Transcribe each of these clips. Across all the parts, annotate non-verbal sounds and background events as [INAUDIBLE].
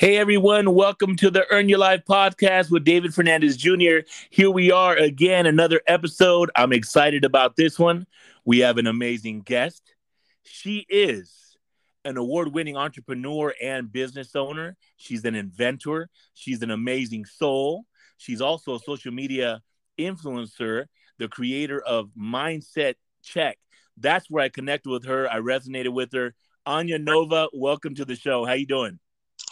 Hey everyone, welcome to the Earn Your Life podcast with David Fernandez Jr. Here we are again, another episode. I'm excited about this one. We have an amazing guest. She is an award winning entrepreneur and business owner. She's an inventor. She's an amazing soul. She's also a social media influencer, the creator of Mindset Check. That's where I connected with her. I resonated with her. Anya Nova, welcome to the show. How you doing?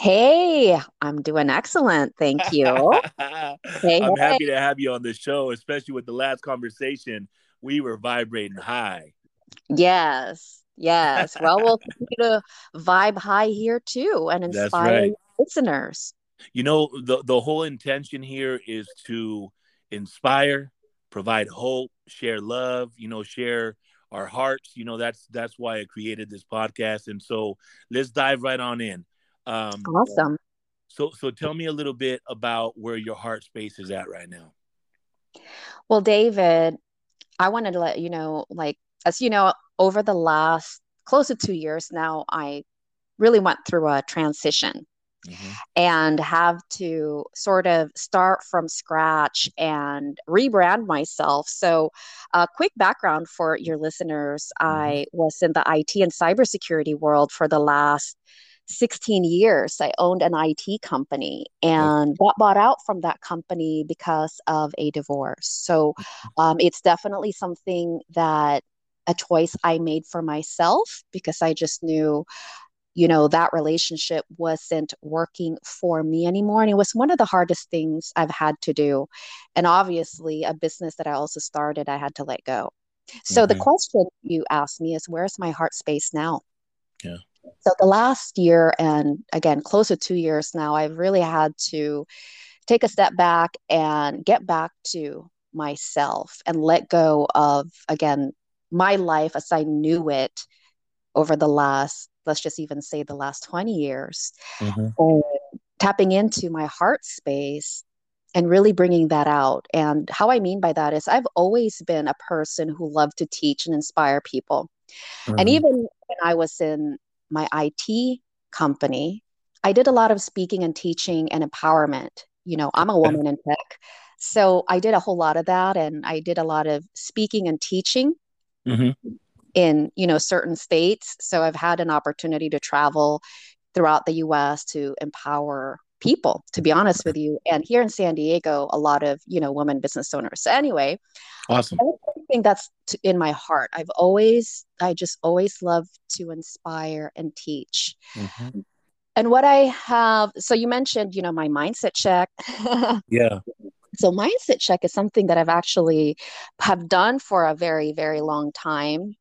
Hey, I'm doing excellent. Thank you. [LAUGHS] hey, I'm hey. happy to have you on the show, especially with the last conversation. We were vibrating high. Yes, yes. [LAUGHS] Well, we'll continue to vibe high here too and inspire right. listeners. You know, the, the whole intention here is to inspire, provide hope, share love, you know, share our hearts. You know, that's that's why I created this podcast. And so let's dive right on in. Um, awesome. So, so tell me a little bit about where your heart space is at right now. Well, David, I wanted to let you know, like, as you know, over the last close to two years now, I really went through a transition mm-hmm. and have to sort of start from scratch and rebrand myself. So, a uh, quick background for your listeners mm-hmm. I was in the IT and cybersecurity world for the last 16 years, I owned an IT company and got bought out from that company because of a divorce. So mm-hmm. um, it's definitely something that a choice I made for myself because I just knew, you know, that relationship wasn't working for me anymore. And it was one of the hardest things I've had to do. And obviously, a business that I also started, I had to let go. So mm-hmm. the question you asked me is, where's my heart space now? Yeah. So the last year and again, close to two years now, I've really had to take a step back and get back to myself and let go of, again, my life as I knew it over the last, let's just even say the last 20 years. Mm-hmm. And tapping into my heart space and really bringing that out. And how I mean by that is I've always been a person who loved to teach and inspire people. Mm-hmm. And even when I was in my IT company, I did a lot of speaking and teaching and empowerment. You know, I'm a woman in tech. So I did a whole lot of that and I did a lot of speaking and teaching mm-hmm. in, you know, certain states. So I've had an opportunity to travel throughout the US to empower people to be honest with you and here in san diego a lot of you know women business owners so anyway awesome think that's in my heart. I've always, I just always love to inspire and teach. Mm-hmm. And what I have, so you mentioned, you know, my mindset check. [LAUGHS] yeah. So mindset check is something that I've actually have done for a very, very long time.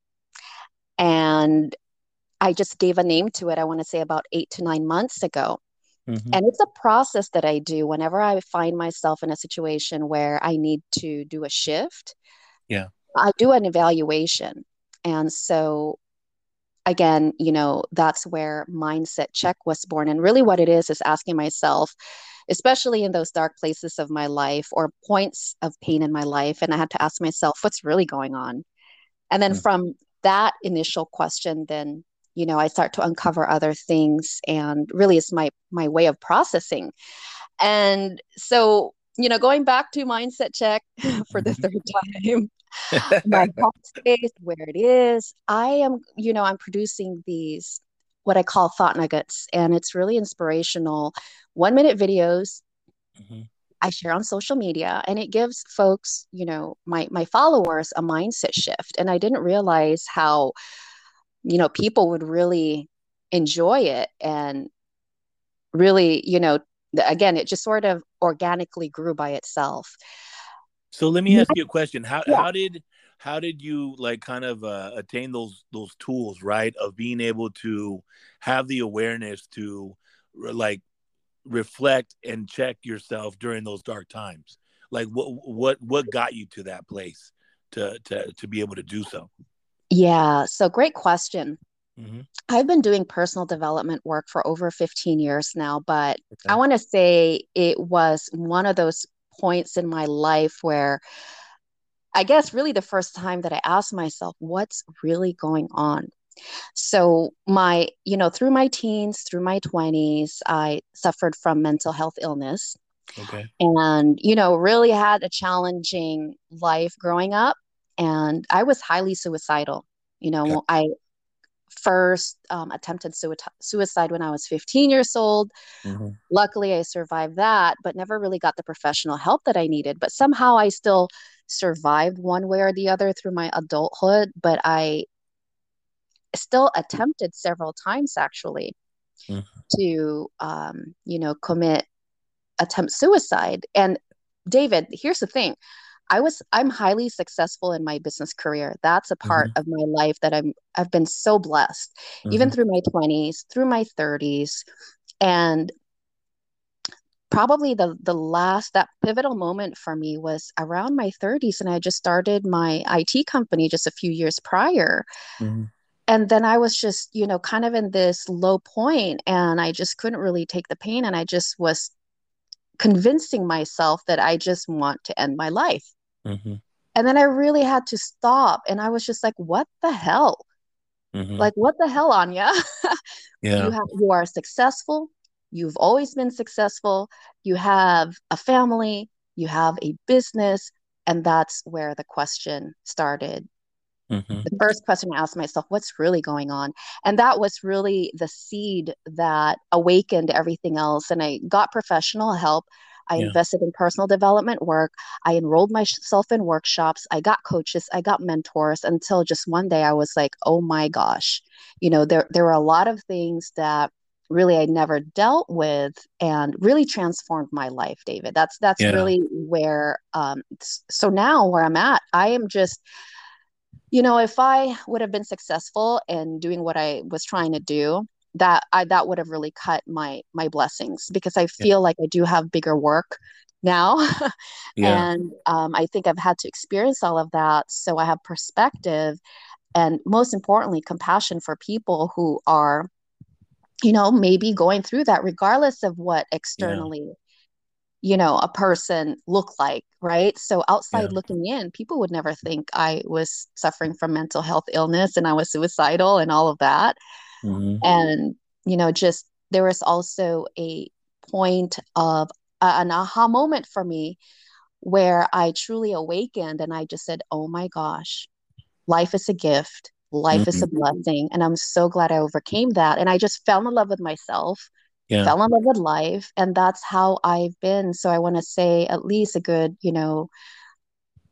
And I just gave a name to it, I want to say about eight to nine months ago. Mm-hmm. And it's a process that I do whenever I find myself in a situation where I need to do a shift. Yeah. I do an evaluation. And so again, you know, that's where mindset check was born. And really what it is is asking myself, especially in those dark places of my life or points of pain in my life. And I had to ask myself, what's really going on? And then mm-hmm. from that initial question, then you know i start to uncover other things and really it's my my way of processing and so you know going back to mindset check [LAUGHS] for the mm-hmm. third time [LAUGHS] my space, where it is. I am, you know, I'm producing these what I call thought nuggets, and it's really inspirational. One minute videos. Mm-hmm. I share on social media and it gives folks, you know, my my followers a mindset shift. And I didn't realize how, you know, people would really enjoy it and really, you know, again, it just sort of organically grew by itself. So let me ask you a question. How yeah. how did how did you like kind of uh, attain those those tools, right? Of being able to have the awareness to like reflect and check yourself during those dark times. Like what what what got you to that place to to to be able to do so? Yeah, so great question. Mm-hmm. I've been doing personal development work for over 15 years now, but okay. I want to say it was one of those points in my life where I guess really the first time that I asked myself, what's really going on? So my, you know, through my teens, through my 20s, I suffered from mental health illness. Okay. And, you know, really had a challenging life growing up. And I was highly suicidal. You know, okay. I first um, attempted suicide when I was 15 years old. Mm-hmm. Luckily, I survived that, but never really got the professional help that I needed. But somehow I still survived one way or the other through my adulthood. But I still attempted several times actually mm-hmm. to, um, you know, commit attempt suicide. And David, here's the thing I was I'm highly successful in my business career. That's a part mm-hmm. of my life that I'm I've been so blessed, mm-hmm. even through my 20s, through my 30s. And probably the the last that pivotal moment for me was around my 30s and I just started my IT company just a few years prior. Mm-hmm. And then I was just, you know, kind of in this low point and I just couldn't really take the pain and I just was convincing myself that I just want to end my life. Mm-hmm. And then I really had to stop. And I was just like, what the hell? Mm-hmm. Like, what the hell, Anya? [LAUGHS] yeah. You, have, you are successful. You've always been successful. You have a family. You have a business. And that's where the question started. Mm-hmm. The first question I asked myself, what's really going on? And that was really the seed that awakened everything else. And I got professional help. I yeah. invested in personal development work. I enrolled myself in workshops. I got coaches. I got mentors until just one day I was like, oh my gosh, you know, there, there were a lot of things that really I never dealt with and really transformed my life, David. That's, that's yeah. really where, um, so now where I'm at, I am just, you know, if I would have been successful in doing what I was trying to do, that I that would have really cut my my blessings because I feel yeah. like I do have bigger work now [LAUGHS] yeah. and um, I think I've had to experience all of that so I have perspective and most importantly compassion for people who are you know maybe going through that regardless of what externally yeah. you know a person look like right so outside yeah. looking in people would never think i was suffering from mental health illness and i was suicidal and all of that Mm-hmm. And, you know, just there was also a point of uh, an aha moment for me where I truly awakened and I just said, oh my gosh, life is a gift. Life mm-hmm. is a mm-hmm. blessing. And I'm so glad I overcame that. And I just fell in love with myself, yeah. fell in love with life. And that's how I've been. So I want to say at least a good, you know,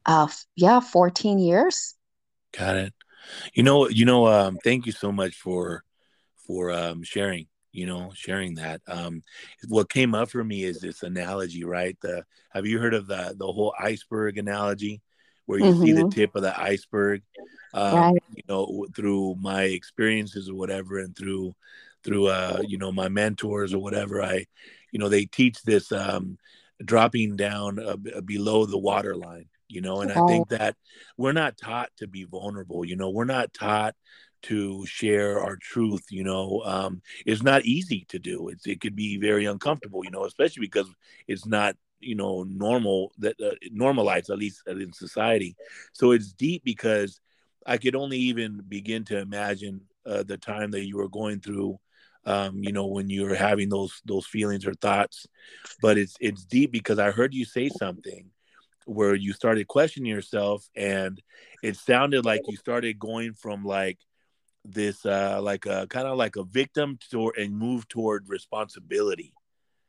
uh, yeah, 14 years. Got it. You know, you know, um, thank you so much for for um, sharing you know sharing that um, what came up for me is this analogy right the have you heard of the the whole iceberg analogy where you mm-hmm. see the mm-hmm. tip of the iceberg um, right. you know through my experiences or whatever and through through uh you know my mentors or whatever i you know they teach this um dropping down uh, below the waterline you know and i think that we're not taught to be vulnerable you know we're not taught to share our truth you know um, it's not easy to do. It's, it could be very uncomfortable you know especially because it's not you know normal that uh, normalized at least in society. So it's deep because i could only even begin to imagine uh, the time that you were going through um, you know when you're having those those feelings or thoughts. But it's it's deep because i heard you say something where you started questioning yourself and it sounded like you started going from like this uh like a kind of like a victim to and move toward responsibility.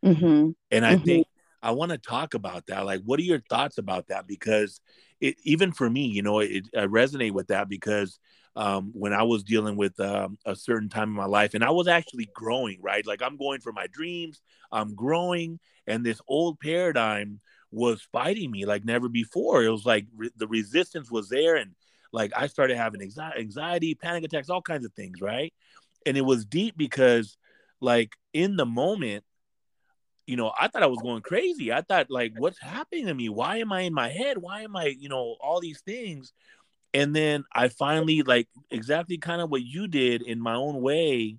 Mm-hmm. and i mm-hmm. think i want to talk about that. Like what are your thoughts about that? Because it even for me you know it, i resonate with that because um, when i was dealing with um, a certain time in my life and i was actually growing right? Like i'm going for my dreams i'm growing and this old paradigm was fighting me like never before. It was like re- the resistance was there and like I started having anxiety, panic attacks, all kinds of things, right? And it was deep because like in the moment, you know, I thought I was going crazy. I thought like what's happening to me? Why am I in my head? Why am I, you know, all these things? And then I finally like exactly kind of what you did in my own way.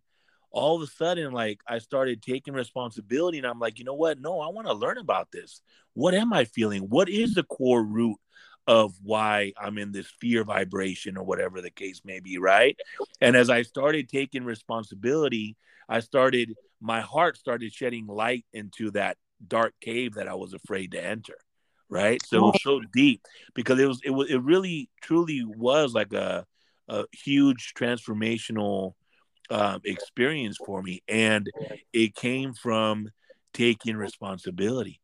All of a sudden, like I started taking responsibility, and I'm like, you know what? No, I want to learn about this. What am I feeling? What is the core root of why I'm in this fear vibration or whatever the case may be, right? And as I started taking responsibility, I started my heart started shedding light into that dark cave that I was afraid to enter. Right. So it was so deep because it was it was it really truly was like a a huge transformational um, experience for me. And it came from taking responsibility.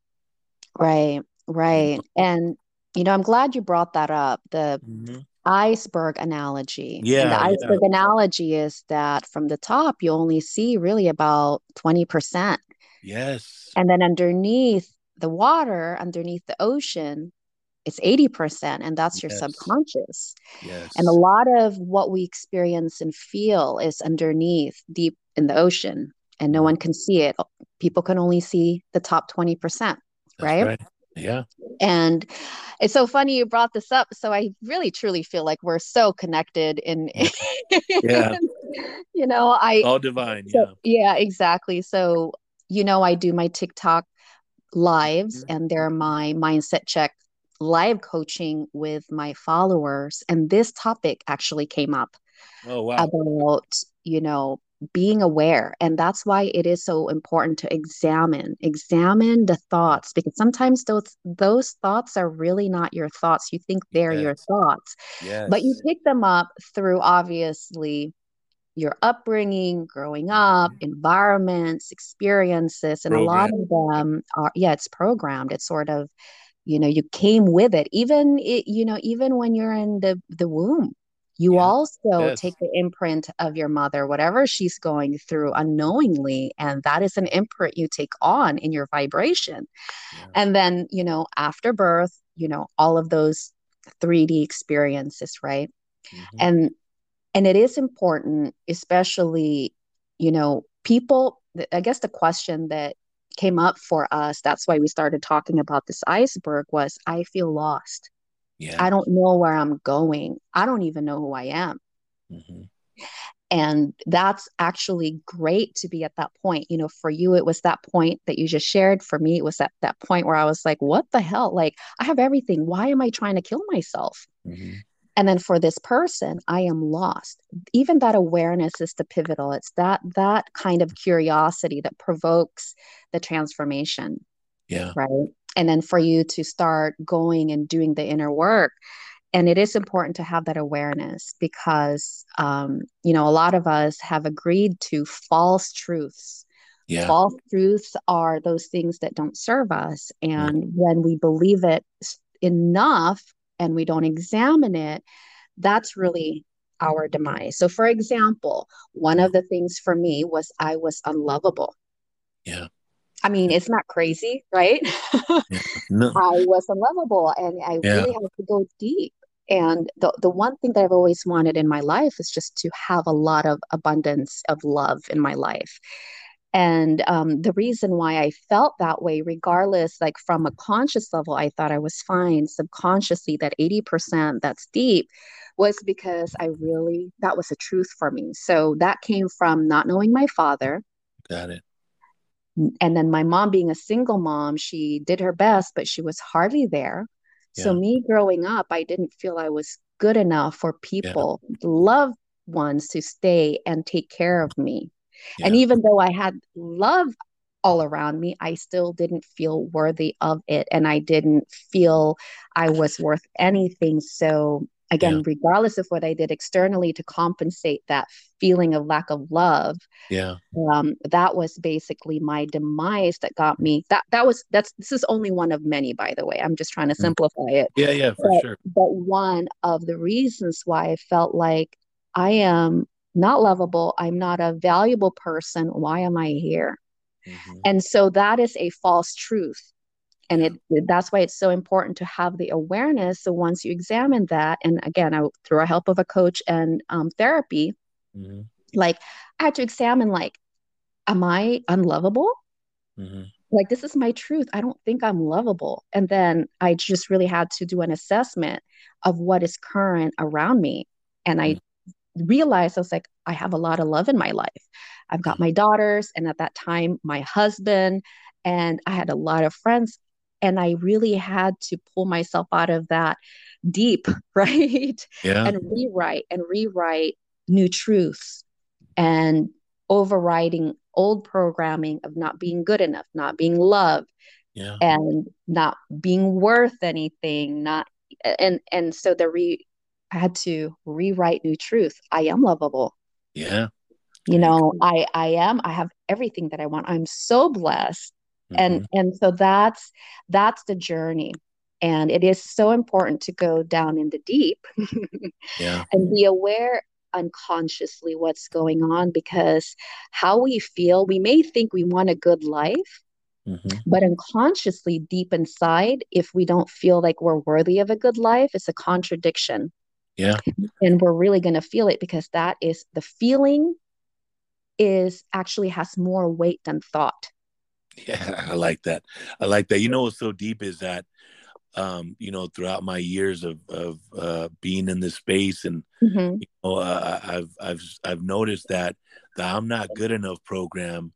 Right, right. And you know, I'm glad you brought that up. The mm-hmm. iceberg analogy. Yeah. And the iceberg yeah. analogy is that from the top, you only see really about 20%. Yes. And then underneath the water, underneath the ocean, it's 80%, and that's your yes. subconscious. Yes. And a lot of what we experience and feel is underneath, deep in the ocean, and no mm-hmm. one can see it. People can only see the top 20%, right? right? Yeah. And it's so funny you brought this up. So I really truly feel like we're so connected in [LAUGHS] yeah. you know, I all divine. So, yeah. Yeah, exactly. So, you know, I do my TikTok lives mm-hmm. and they're my mindset check live coaching with my followers. And this topic actually came up oh, wow. about, you know, being aware and that's why it is so important to examine examine the thoughts because sometimes those those thoughts are really not your thoughts you think they're yes. your thoughts yes. but you pick them up through obviously your upbringing growing up mm-hmm. environments experiences and programmed. a lot of them are yeah it's programmed it's sort of you know you came with it even it, you know even when you're in the the womb you yeah. also yes. take the imprint of your mother, whatever she's going through unknowingly, and that is an imprint you take on in your vibration. Yeah. And then, you know, after birth, you know, all of those 3D experiences, right? Mm-hmm. And and it is important, especially, you know, people. I guess the question that came up for us, that's why we started talking about this iceberg, was I feel lost. Yeah. I don't know where I'm going. I don't even know who I am. Mm-hmm. And that's actually great to be at that point. You know, for you, it was that point that you just shared. For me, it was at that point where I was like, what the hell? Like, I have everything. Why am I trying to kill myself? Mm-hmm. And then for this person, I am lost. Even that awareness is the pivotal. It's that that kind of curiosity that provokes the transformation. Yeah. Right and then for you to start going and doing the inner work. And it is important to have that awareness because um, you know a lot of us have agreed to false truths. Yeah. false truths are those things that don't serve us. And mm. when we believe it enough and we don't examine it that's really our demise. So for example one of the things for me was i was unlovable. Yeah I mean, it's not crazy, right? Yeah. No. [LAUGHS] I was unlovable and I yeah. really had to go deep. And the, the one thing that I've always wanted in my life is just to have a lot of abundance of love in my life. And um, the reason why I felt that way, regardless, like from a conscious level, I thought I was fine. Subconsciously, that 80% that's deep was because I really, that was a truth for me. So that came from not knowing my father. Got it and then my mom being a single mom she did her best but she was hardly there yeah. so me growing up i didn't feel i was good enough for people yeah. loved ones to stay and take care of me yeah. and even though i had love all around me i still didn't feel worthy of it and i didn't feel i was worth anything so again yeah. regardless of what i did externally to compensate that feeling of lack of love yeah um, that was basically my demise that got me that that was that's this is only one of many by the way i'm just trying to mm. simplify it yeah yeah for but, sure but one of the reasons why i felt like i am not lovable i'm not a valuable person why am i here mm-hmm. and so that is a false truth and it that's why it's so important to have the awareness so once you examine that and again I, through a help of a coach and um, therapy mm-hmm. like i had to examine like am i unlovable mm-hmm. like this is my truth i don't think i'm lovable and then i just really had to do an assessment of what is current around me and i mm-hmm. realized i was like i have a lot of love in my life i've got mm-hmm. my daughters and at that time my husband and i had a lot of friends and I really had to pull myself out of that deep, [LAUGHS] right? Yeah. And rewrite and rewrite new truths and overriding old programming of not being good enough, not being loved, yeah. and not being worth anything, not and and so the re I had to rewrite new truth. I am lovable. Yeah. You know, I I am I have everything that I want. I'm so blessed. Mm-hmm. And and so that's that's the journey. And it is so important to go down in the deep [LAUGHS] yeah. and be aware unconsciously what's going on because how we feel, we may think we want a good life, mm-hmm. but unconsciously, deep inside, if we don't feel like we're worthy of a good life, it's a contradiction. Yeah. And we're really going to feel it because that is the feeling is actually has more weight than thought. Yeah, [LAUGHS] I like that. I like that. You know what's so deep is that um, you know, throughout my years of of uh, being in this space, and mm-hmm. you know, uh, I've I've I've noticed that the "I'm Not Good Enough" program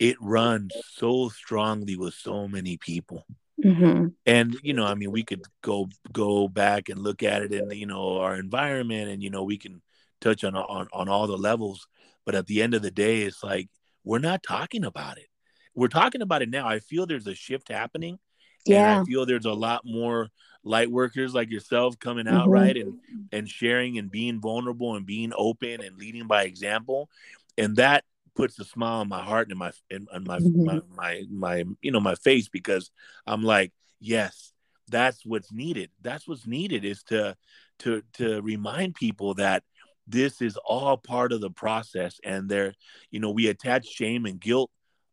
it runs so strongly with so many people. Mm-hmm. And you know, I mean, we could go go back and look at it in you know our environment, and you know, we can touch on on on all the levels. But at the end of the day, it's like we're not talking about it. We're talking about it now. I feel there's a shift happening yeah. And I feel there's a lot more light workers like yourself coming out mm-hmm. right and and sharing and being vulnerable and being open and leading by example. And that puts a smile on my heart and my and, my, mm-hmm. my my my you know my face because I'm like, yes, that's what's needed. That's what's needed is to to to remind people that this is all part of the process and there you know we attach shame and guilt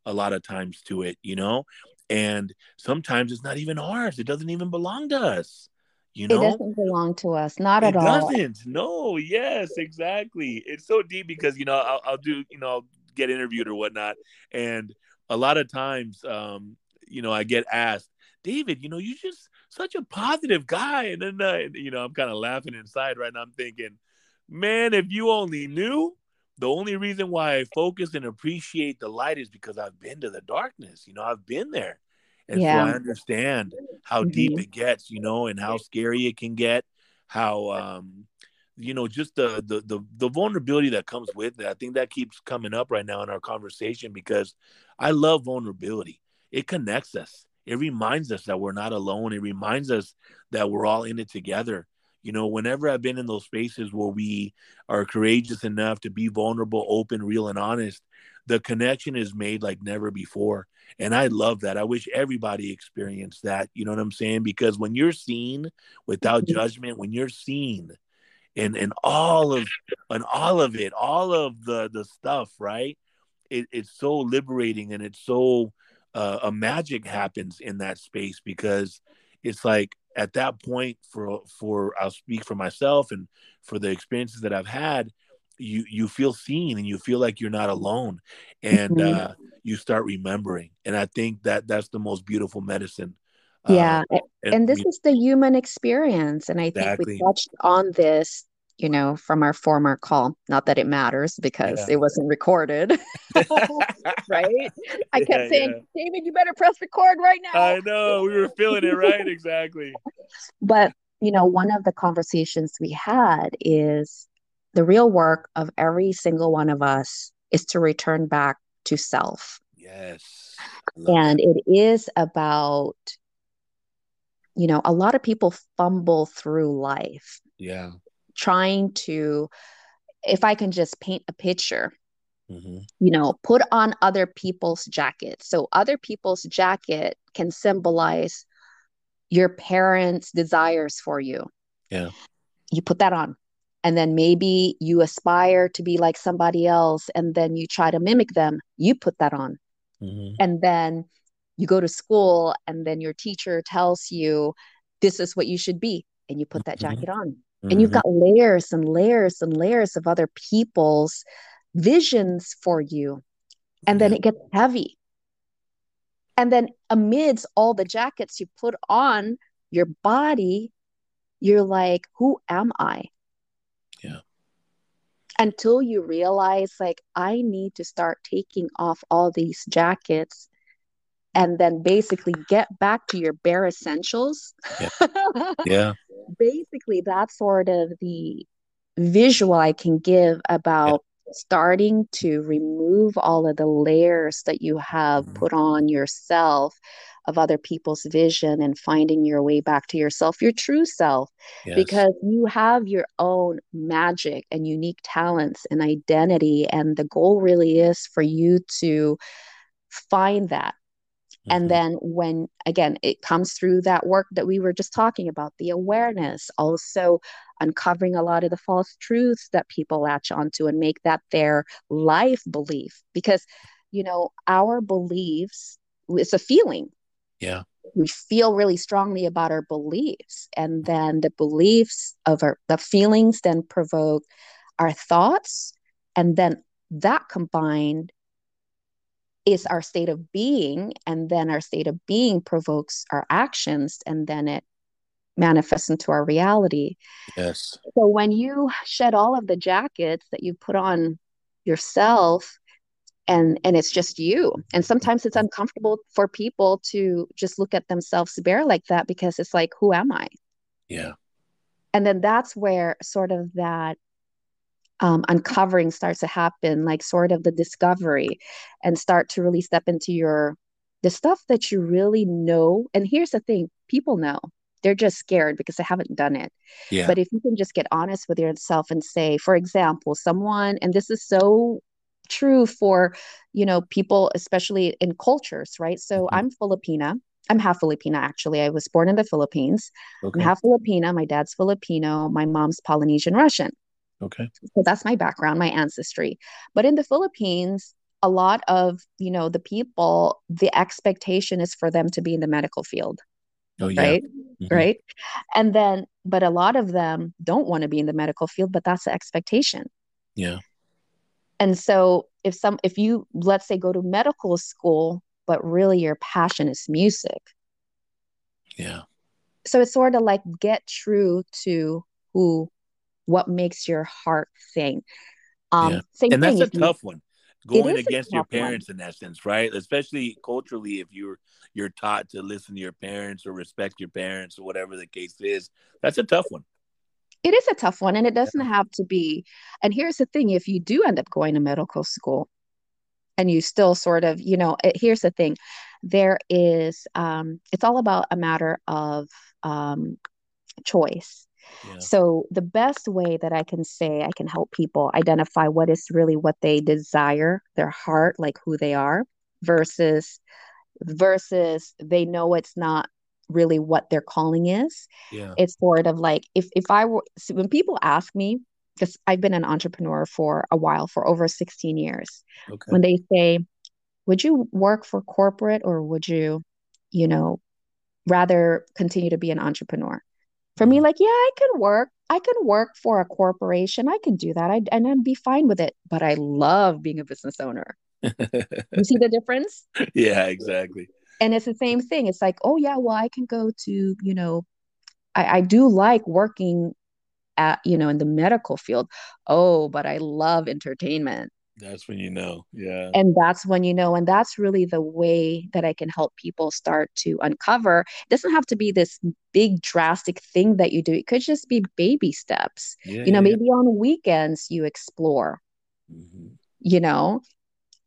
a lot of times to it you know? And sometimes it's not even ours. It doesn't even belong to us you know? it doesn't belong to us. Not it at all. doesn't. No. Yes exactly. It's so deep because you know I'll, I'll, do you know I'll get interviewed or whatnot. And a lot of times um you know i get asked david you know you're just such a positive guy. And then uh, you know i'm kind of laughing inside right now. I'm thinking man if you only knew the only reason why I focus and appreciate the light is because I've been to the darkness. You know, I've been there. And yeah. so I understand how mm-hmm. deep it gets, you know, and how scary it can get, how um you know, just the, the the the vulnerability that comes with it. I think that keeps coming up right now in our conversation because I love vulnerability. It connects us. It reminds us that we're not alone. It reminds us that we're all in it together you know, whenever I've been in those spaces where we are courageous enough to be vulnerable, open, real, and honest, the connection is made like never before. And I love that. I wish everybody experienced that. You know what I'm saying? Because when you're seen without mm-hmm. judgment, when you're seen and and all of and all of it, all of the the stuff, right? It, it's so liberating and it's so uh, a magic happens in that space because it's like at that point for for I'll speak for myself and for the experiences that I've had you you feel seen and you feel like you're not alone and mm-hmm. uh, you start remembering and I think that that's the most beautiful medicine yeah uh, and, and, this we, is the human experience and I exactly. think we touched on this you know, from our former call. Not that it matters because yeah. it wasn't recorded. [LAUGHS] right? I kept yeah, saying, yeah. David, you better press record right now. I know. We were feeling it, right? exactly. But, you know, one of the conversations we had is the real work of every single one of us is to return back to self. Yes. And that. it is about, you know, a lot of people fumble through life. Yeah trying to if i can just paint a picture mm-hmm. you know put on other people's jackets. So other people's jacket can symbolize your parents desires for you. Yeah. You put that on. And then maybe you aspire to be like somebody else and then you try to mimic them. You put that on. Mm-hmm. and then you go to school and then your teacher tells you this is what you should be and you put that mm-hmm. jacket on Mm-hmm. And you've got layers and layers and layers of other people's visions for you. And then it gets heavy. And then amidst all the jackets you put on your body, you're like, who am I? Yeah. Until you realize, like, I need to start taking off all these jackets and then basically get back to your bare essentials. [LAUGHS] Yeah. yeah. Basically, that's sort of the visual I can give about starting to remove all of the layers that you have mm-hmm. put on yourself of other people's vision and finding your way back to yourself, your true self, yes. because you have your own magic and unique talents and identity. And the goal really is for you to find that. Mm-hmm. And then, when again, it comes through that work that we were just talking about, the awareness, also uncovering a lot of the false truths that people latch onto and make that their life belief. Because, you know, our beliefs, it's a feeling yeah. We feel really strongly about our beliefs. And then the beliefs of our the feelings then provoke our thoughts. And then that combined is our state of being. And then our state of being provokes our actions. And then it manifests into our reality. Yes. So when you shed all of the jackets that you put on yourself and and it's just you and sometimes it's uncomfortable for people to just look at themselves bare like that because it's like who am i yeah and then that's where sort of that um, uncovering starts to happen like sort of the discovery and start to really step into your the stuff that you really know. And here's the thing people know. They're just scared because they haven't done it. Yeah. but if you can just get honest with yourself and say for example someone and this is so true for you know people especially in cultures right? So mm-hmm. i'm filipina. I'm half filipina actually. I was born in the philippines. Okay. i'm half filipina. My dad's filipino. My mom's polynesian russian okay. So that's my background my ancestry. But in the philippines a lot of you know the people the expectation is for them to be in the medical field oh, yeah. right? Mm-hmm. right? And then but a lot of them don't want to be in the medical field but that's the expectation. Yeah. And so if some if you let's say go to medical school but really your passion is music. Yeah. So it's sort of like get true to who what makes your heart sing. Um yeah. same and that's a tough you, one going against your parents one. in essence right? Especially culturally if you're you're taught to listen to your parents or respect your parents or whatever the case is that's a tough one. It is a tough one and it doesn't have to be. And here's the thing if you do end up going to medical school and you still sort of you know it, here's the thing there is um, it's all about a matter of um, choice yeah. So, the best way that I can say I can help people identify what is really what they desire, their heart, like who they are, versus versus they know it's not really what their calling is. Yeah. It's sort of like if if I were so when people ask me, because I've been an entrepreneur for a while, for over 16 years. Okay. When they say, would you work for corporate or would you, you know, rather continue to be an entrepreneur? For me, like, yeah, I can work. I can work for a corporation. I can do that. I, and I'd be fine with it. But I love being a business owner. you see the difference? [LAUGHS] Yeah, exactly and it's the same thing it's like oh yeah well i can go to you know I, I do like working at you know in the medical field oh but i love entertainment that's when you know. Yeah. And that's when you know and that's really the way that i can help people start to uncover. It doesn't have to be this big drastic thing that you do. It could just be baby steps. Yeah, you know yeah. maybe on weekends you explore. Mm-hmm. you know?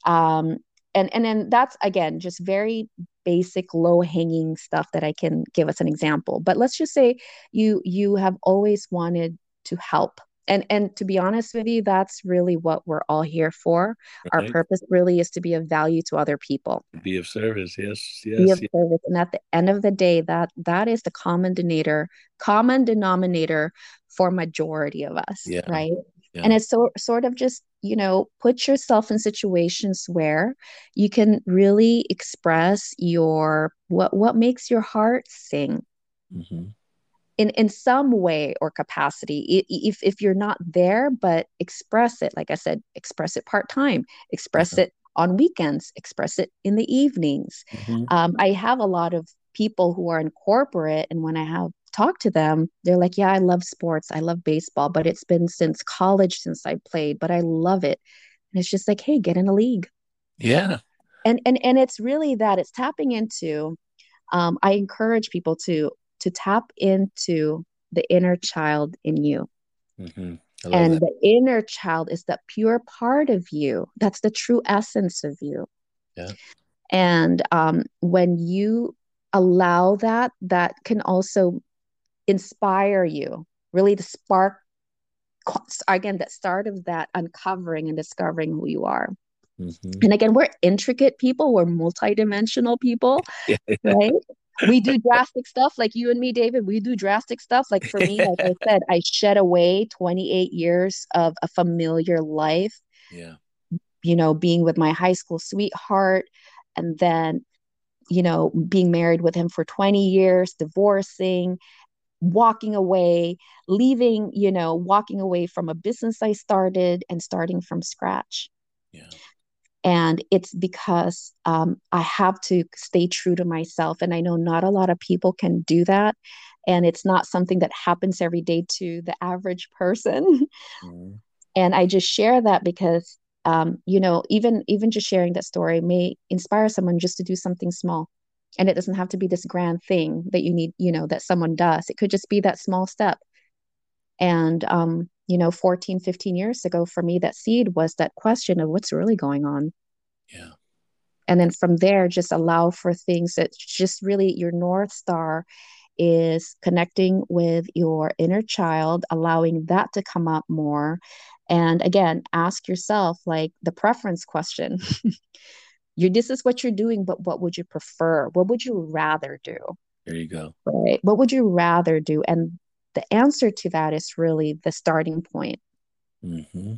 Um and and then that's again just very basic low hanging stuff that i can give us an example. But let's just say you you have always wanted to help and and to be honest with you that's really what we're all here for right. our purpose really is to be of value to other people be of service yes yes be of yes. service and at the end of the day that that is the common denominator common denominator for majority of us yeah. right yeah. and it's so sort of just you know put yourself in situations where you can really express your what what makes your heart sing mm-hmm. In in some way or capacity if if you're not there but express it like i said express it part-time express mm-hmm. it on weekends express it in the evenings mm-hmm. um, i have a lot of people who are in corporate and when i have talk to them, they're like, Yeah, I love sports. I love baseball, but it's been since college since I played, but I love it. And it's just like, Hey, get in a league. Yeah. and and and it's really that it's tapping into um, i encourage people to to tap into the inner child in you. Mm-hmm. and that. the inner child is that pure part of you. That's the true essence of you. Yeah. And um, when you allow that that can also inspire you really to spark again that start of that uncovering and discovering who you are. Mm-hmm. and again we're intricate people. We're multidimensional people [LAUGHS] right we do drastic stuff like you and me david we do drastic stuff like for me like i [LAUGHS] said i shed away 28 years of a familiar life yeah you know being with my high school sweetheart and then you know being married with him for 20 years divorcing walking away, leaving, you know, walking away from a business I started and starting from scratch. Yeah. And it's because um, I have to stay true to myself. And I know not a lot of people can do that. And it's not something that happens every day to the average person. [LAUGHS] Mm-hmm. and I just share that because um, you know, even even just sharing that story may inspire someone just to do something small and it doesn't have to be this grand thing that you need you know that someone does it could just be that small step and um you know 14 15 years ago for me that seed was that question of what's really going on. Yeah. And then from there just allow for things that just really your north star is connecting with your inner child allowing that to come up more. And again ask yourself like the preference question. [LAUGHS] You this is what you're doing but what would you prefer? What would you rather do? There you go. Right? What would you rather do? And the answer to that is really the starting point mm-hmm.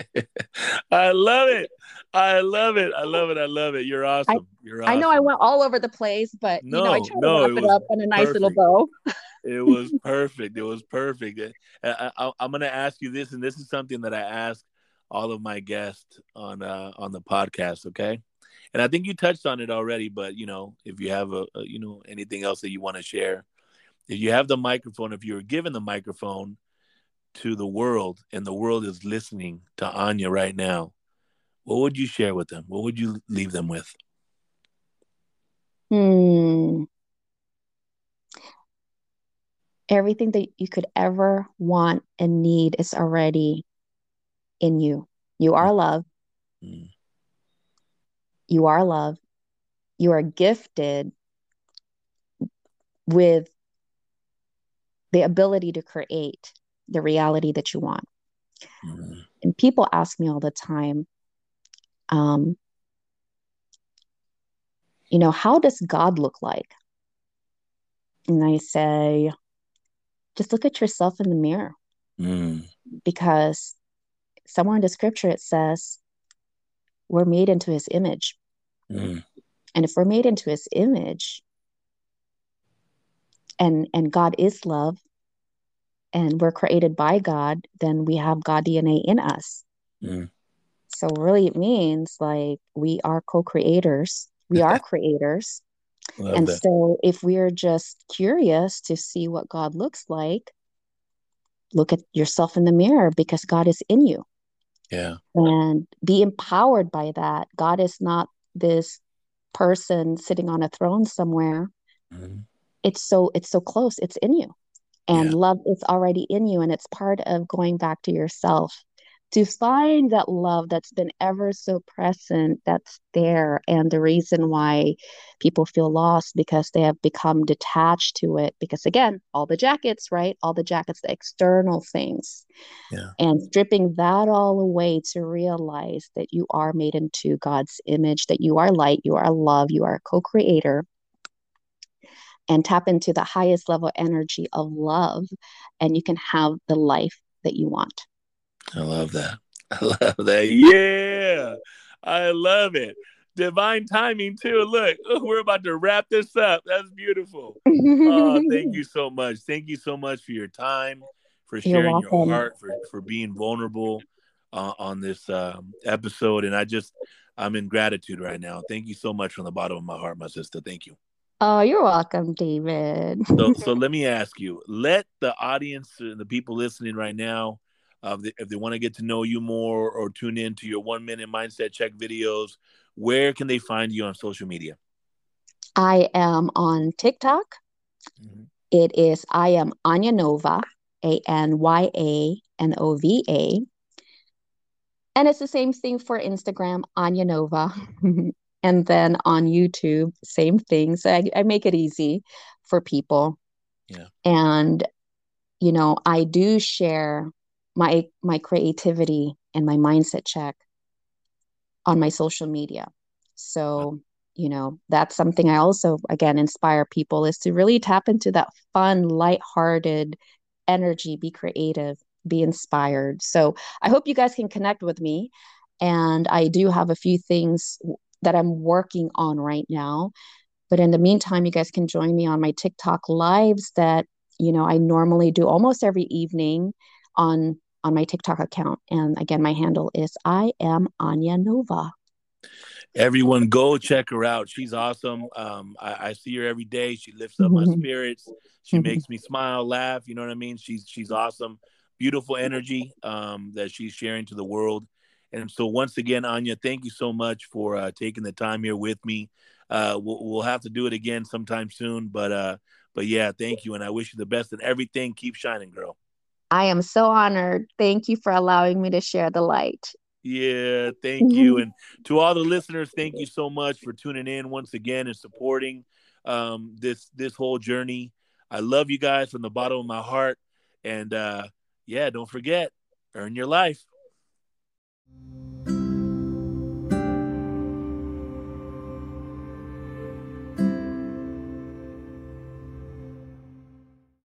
[LAUGHS] I love it. I love it. I love it. I love it. You're awesome. I, You're awesome. I know I went all over the place, but no, you know, I tried no, to wrap it, it up in a nice perfect. little bow. [LAUGHS] it was perfect. It was perfect. I, am going to ask you this, and this is something that I ask all of my guests on uh, on the podcast. Okay, and I think you touched on it already, but you know, if you have a, a you know anything else that you want to share, if you have the microphone, if you were given the microphone to the world and the world is listening to Anya right now, what would you share with them? What would you leave them with? Hmm. Everything that you could ever want and need is already in you. You are love. Mm. You are love. You are gifted with the ability to create the reality that you want. Mm. And people ask me all the time, um, you know, how does God look like? And I say, just look at yourself in the mirror. Mm. Because somewhere in the scripture it says we're made into his image. Mm. And if we're made into his image and and God is love and we're created by God, then we have God DNA in us. Mm. So really it means like we are co-creators. We are [LAUGHS] creators. Love and that. so if we're just curious to see what God looks like, look at yourself in the mirror because God is in you. Yeah. And be empowered by that. God is not this person sitting on a throne somewhere. Mm-hmm. It's so it's so close. It's in you. And yeah. love is already in you and it's part of going back to yourself to find that love that's been ever so present that's there and the reason why people feel lost because they have become detached to it because again all the jackets right all the jackets the external things yeah. and stripping that all away to realize that you are made into god's image that you are light you are love you are a co-creator and tap into the highest level energy of love and you can have the life that you want I love that. [LAUGHS] I love that. Yeah. I love it. Divine timing too. Look, [LAUGHS] we're about to wrap this up. That's beautiful. oh, thank [LAUGHS] you so much. Thank you so much for your time, for sharing your heart, for for being vulnerable uh, on this um, episode. And I just, I'm in gratitude right now. Thank you so much from the bottom of my heart, my sister. Thank you. Oh, you're welcome, David. so, so [LAUGHS] let me ask you. Let the audience and the people listening right now uh, if they, they want to get to know you more or tune in to your one minute mindset check videos, where can they find you on social media? I am on TikTok. Mm-hmm. It is I am Anya Nova, A N Y A N O V A. And it's the same thing for Instagram, Anya Nova. [LAUGHS] and then on YouTube, same thing. So I, I make it easy for people. Yeah. And, you know, I do share my my creativity and my mindset check on my social media. So, you know, that's something I also again inspire people is to really tap into that fun, light-hearted energy, be creative, be inspired. So, I hope you guys can connect with me and I do have a few things that I'm working on right now. But in the meantime, you guys can join me on my TikTok lives that, you know, I normally do almost every evening on on my TikTok account. And again, my handle is I am Anya Nova. Everyone, go check her out. She's awesome. Um, I, I, see her every day. She lifts up my spirits. She mm-hmm. makes me smile, laugh. You know what I mean? She's she's awesome. Beautiful energy um, that she's sharing to the world. And so, once again, Anya, thank you so much for uh, taking the time here with me. Uh, we'll, we'll have to do it again sometime soon. But uh, but yeah, thank you, and I wish you the best in everything. Keep shining, girl. I am so honored. Thank you for allowing me to share the light. Yeah, thank you. [LAUGHS] and to all the listeners, thank you so much for tuning in once again and supporting um, this this whole journey. I love you guys from the bottom of my heart. And uh, yeah, don't forget, earn your life.